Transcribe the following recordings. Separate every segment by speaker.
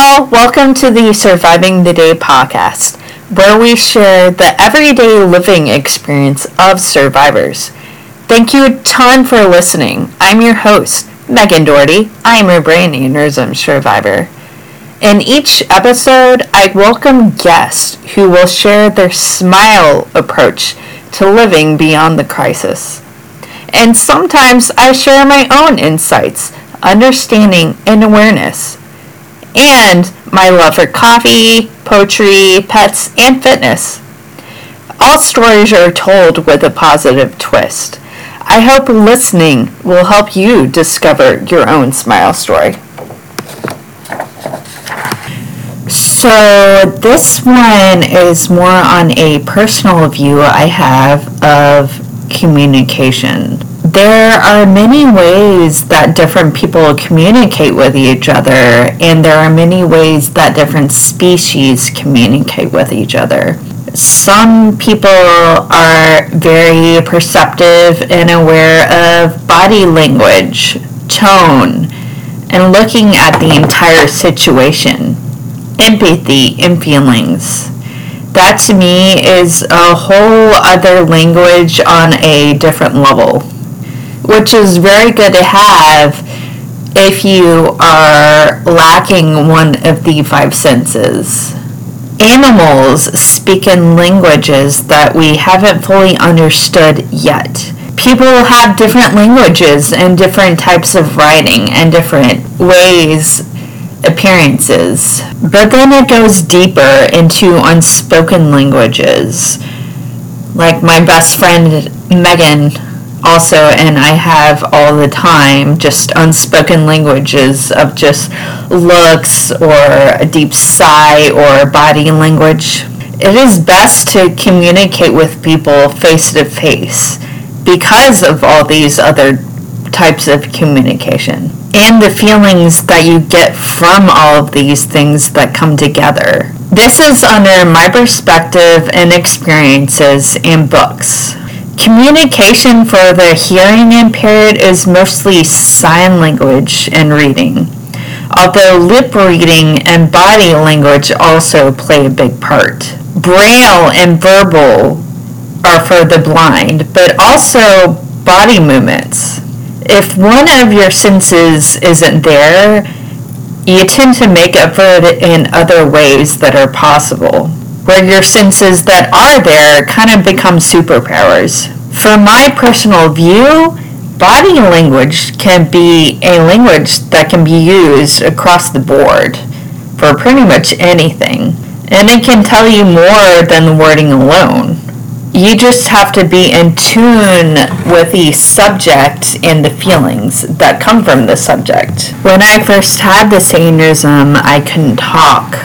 Speaker 1: all, welcome to the Surviving the Day podcast, where we share the everyday living experience of survivors. Thank you a ton for listening. I'm your host, Megan Doherty. I'm a brain aneurysm survivor. In each episode, I welcome guests who will share their smile approach to living beyond the crisis. And sometimes I share my own insights, understanding, and awareness and my love for coffee, poetry, pets, and fitness. All stories are told with a positive twist. I hope listening will help you discover your own smile story. So, this one is more on a personal view I have of communication there are many ways that different people communicate with each other, and there are many ways that different species communicate with each other. Some people are very perceptive and aware of body language, tone, and looking at the entire situation, empathy, and feelings that to me is a whole other language on a different level which is very good to have if you are lacking one of the five senses. Animals speak in languages that we haven't fully understood yet. People have different languages and different types of writing and different ways, appearances. But then it goes deeper into unspoken languages. Like my best friend Megan also, and I have all the time just unspoken languages of just looks or a deep sigh or body language. It is best to communicate with people face to face because of all these other types of communication and the feelings that you get from all of these things that come together. This is under my perspective and experiences in books. Communication for the hearing impaired is mostly sign language and reading, although lip reading and body language also play a big part. Braille and verbal are for the blind, but also body movements. If one of your senses isn't there, you tend to make up for it in other ways that are possible where your senses that are there kind of become superpowers. From my personal view, body language can be a language that can be used across the board for pretty much anything. And it can tell you more than the wording alone. You just have to be in tune with the subject and the feelings that come from the subject. When I first had this aneurysm, I couldn't talk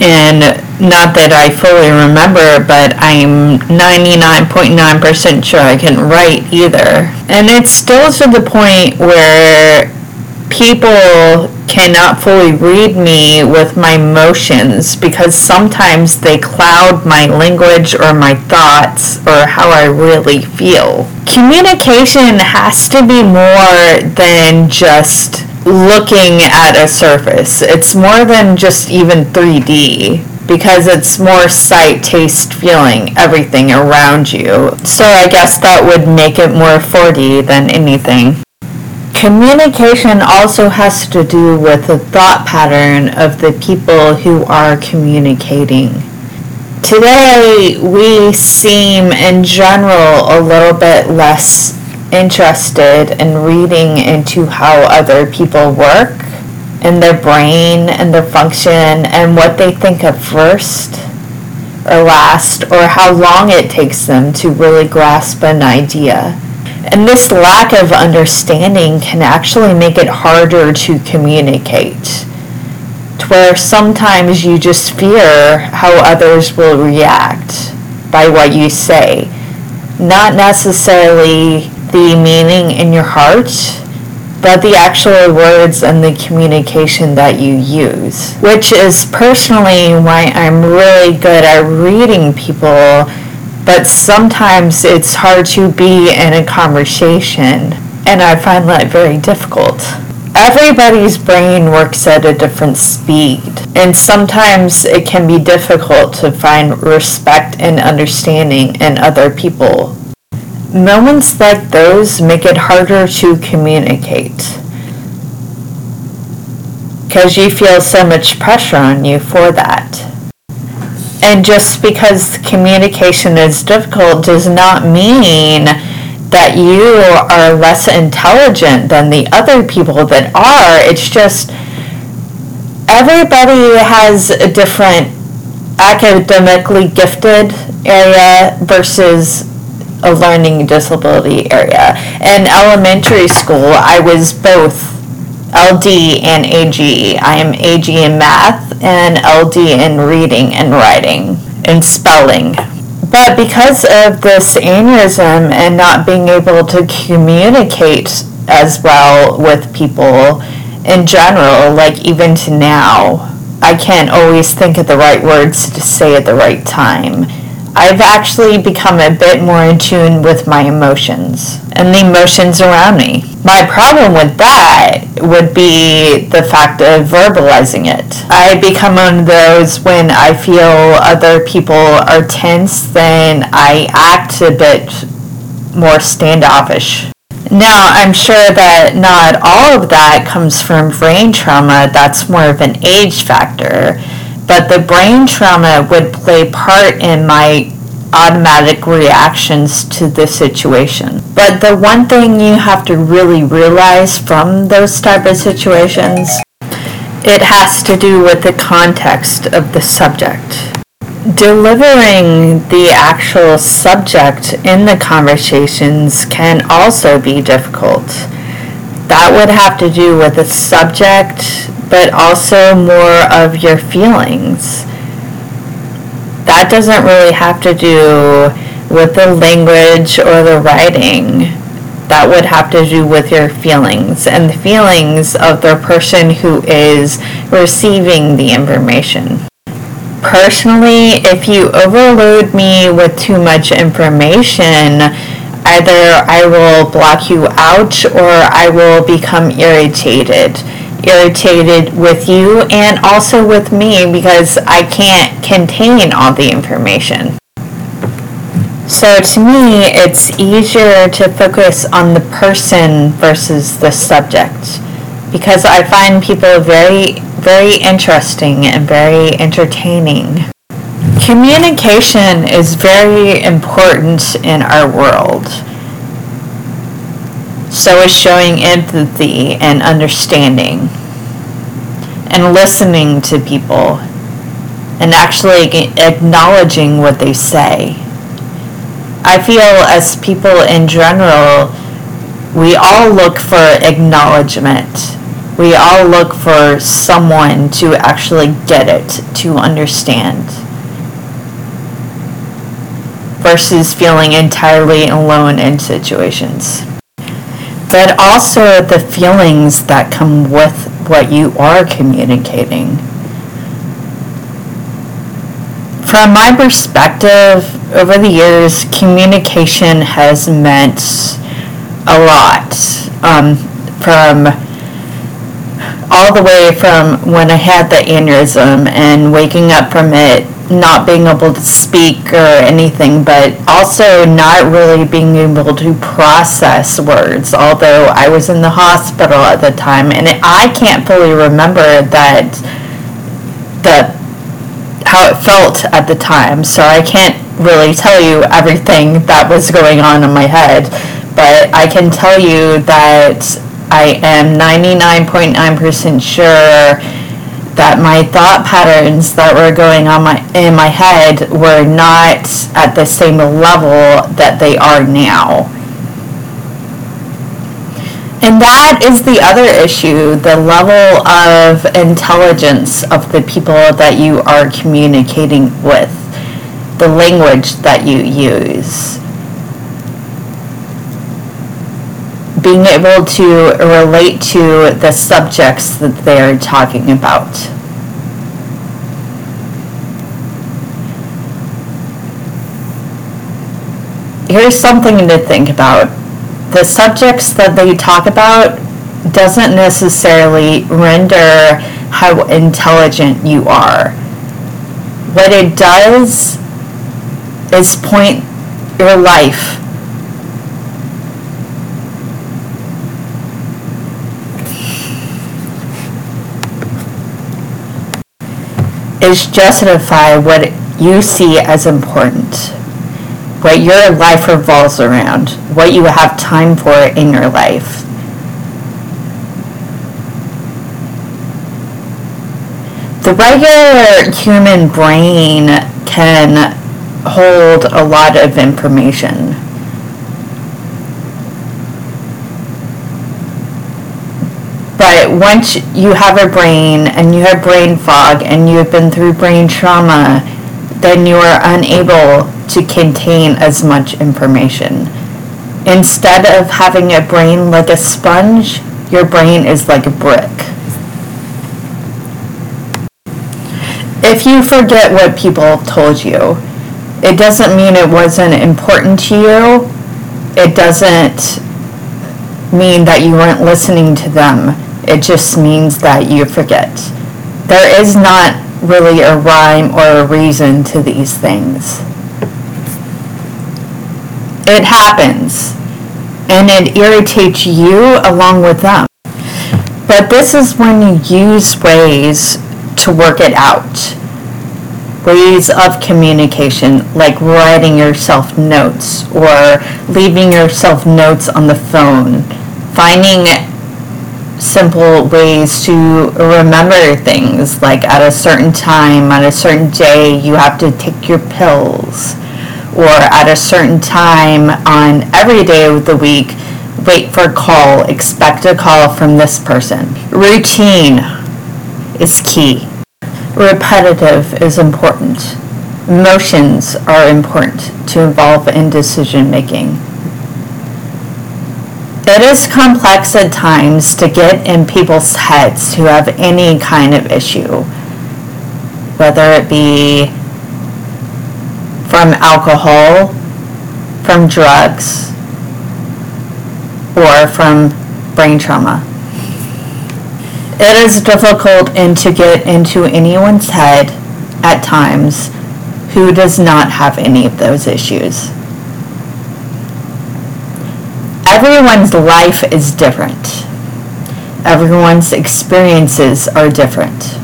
Speaker 1: and not that I fully remember, but I'm 99.9% sure I can write either. And it's still to the point where people cannot fully read me with my motions because sometimes they cloud my language or my thoughts or how I really feel. Communication has to be more than just looking at a surface. It's more than just even 3D because it's more sight, taste, feeling, everything around you. So I guess that would make it more 4D than anything. Communication also has to do with the thought pattern of the people who are communicating. Today, we seem in general a little bit less interested in reading into how other people work and their brain and their function and what they think of first or last or how long it takes them to really grasp an idea. And this lack of understanding can actually make it harder to communicate. To where sometimes you just fear how others will react by what you say. Not necessarily the meaning in your heart, but the actual words and the communication that you use, which is personally why I'm really good at reading people, but sometimes it's hard to be in a conversation, and I find that very difficult. everybody's brain works at a different speed, and sometimes it can be difficult to find respect and understanding in other people. Moments like those make it harder to communicate because you feel so much pressure on you for that. And just because communication is difficult does not mean that you are less intelligent than the other people that are. It's just everybody has a different academically gifted area versus a learning disability area. In elementary school, I was both LD and AG. I am AG in math and LD in reading and writing and spelling. But because of this aneurysm and not being able to communicate as well with people in general, like even to now, I can't always think of the right words to say at the right time. I've actually become a bit more in tune with my emotions and the emotions around me. My problem with that would be the fact of verbalizing it. I become one of those when I feel other people are tense, then I act a bit more standoffish. Now, I'm sure that not all of that comes from brain trauma, that's more of an age factor. But the brain trauma would play part in my automatic reactions to the situation. But the one thing you have to really realize from those type of situations, it has to do with the context of the subject. Delivering the actual subject in the conversations can also be difficult. That would have to do with the subject, but also more of your feelings that doesn't really have to do with the language or the writing. That would have to do with your feelings and the feelings of the person who is receiving the information. Personally, if you overload me with too much information, either I will block you out or I will become irritated irritated with you and also with me because I can't contain all the information. So to me, it's easier to focus on the person versus the subject because I find people very, very interesting and very entertaining. Communication is very important in our world. So is showing empathy and understanding and listening to people and actually acknowledging what they say. I feel as people in general, we all look for acknowledgement. We all look for someone to actually get it, to understand, versus feeling entirely alone in situations but also the feelings that come with what you are communicating. From my perspective, over the years, communication has meant a lot. Um, from all the way from when I had the aneurysm and waking up from it not being able to speak or anything, but also not really being able to process words. Although I was in the hospital at the time, and I can't fully remember that the how it felt at the time, so I can't really tell you everything that was going on in my head. But I can tell you that I am 99.9% sure that my thought patterns that were going on my in my head were not at the same level that they are now. And that is the other issue, the level of intelligence of the people that you are communicating with, the language that you use. Being able to relate to the subjects that they're talking about. Here's something to think about. The subjects that they talk about doesn't necessarily render how intelligent you are. What it does is point your life is justify what you see as important, what your life revolves around, what you have time for in your life. The regular human brain can hold a lot of information. Once you have a brain and you have brain fog and you have been through brain trauma, then you are unable to contain as much information. Instead of having a brain like a sponge, your brain is like a brick. If you forget what people told you, it doesn't mean it wasn't important to you. It doesn't mean that you weren't listening to them. It just means that you forget. There is not really a rhyme or a reason to these things. It happens, and it irritates you along with them. But this is when you use ways to work it out. Ways of communication, like writing yourself notes or leaving yourself notes on the phone, finding simple ways to remember things like at a certain time at a certain day you have to take your pills. Or at a certain time on every day of the week wait for a call expect a call from this person. Routine is key. Repetitive is important. Emotions are important to involve in decision making it is complex at times to get in people's heads who have any kind of issue, whether it be from alcohol, from drugs, or from brain trauma. It is difficult to get into anyone's head at times who does not have any of those issues everyone's life is different. Everyone's experiences are different.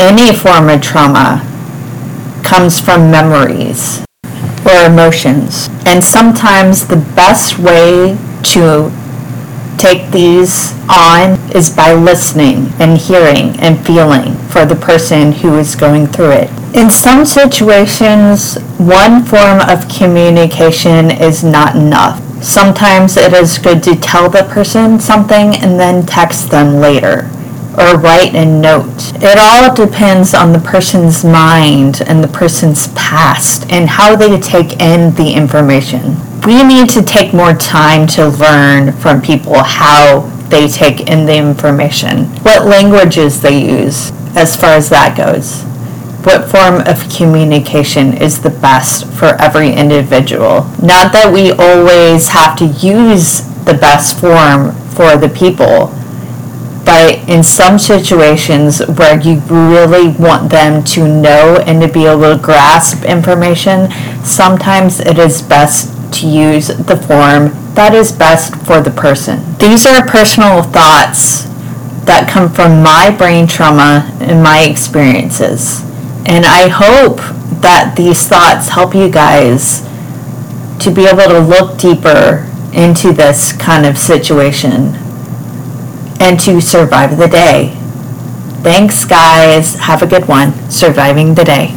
Speaker 1: Any form of trauma comes from memories or emotions. And sometimes the best way to take these on is by listening and hearing and feeling for the person who is going through it. In some situations, one form of communication is not enough. Sometimes it is good to tell the person something and then text them later or write a note. It all depends on the person's mind and the person's past and how they take in the information. We need to take more time to learn from people how they take in the information, what languages they use as far as that goes what form of communication is the best for every individual. Not that we always have to use the best form for the people, but in some situations where you really want them to know and to be able to grasp information, sometimes it is best to use the form that is best for the person. These are personal thoughts that come from my brain trauma and my experiences. And I hope that these thoughts help you guys to be able to look deeper into this kind of situation and to survive the day. Thanks, guys. Have a good one. Surviving the day.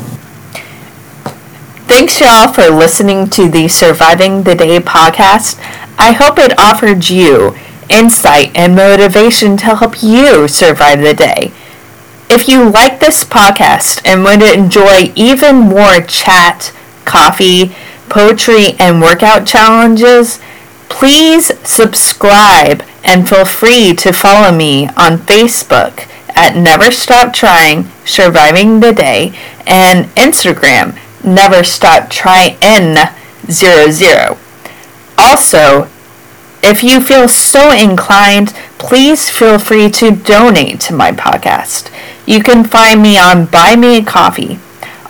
Speaker 1: Thanks, y'all, for listening to the Surviving the Day podcast. I hope it offered you insight and motivation to help you survive the day. If you like this podcast and to enjoy even more chat, coffee, poetry, and workout challenges, please subscribe and feel free to follow me on Facebook at Never Stop Trying Surviving the Day and Instagram Never Stop Trying 00. Also, If you feel so inclined, please feel free to donate to my podcast. You can find me on Buy Me a Coffee.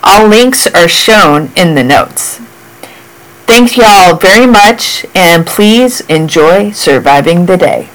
Speaker 1: All links are shown in the notes. Thanks y'all very much and please enjoy surviving the day.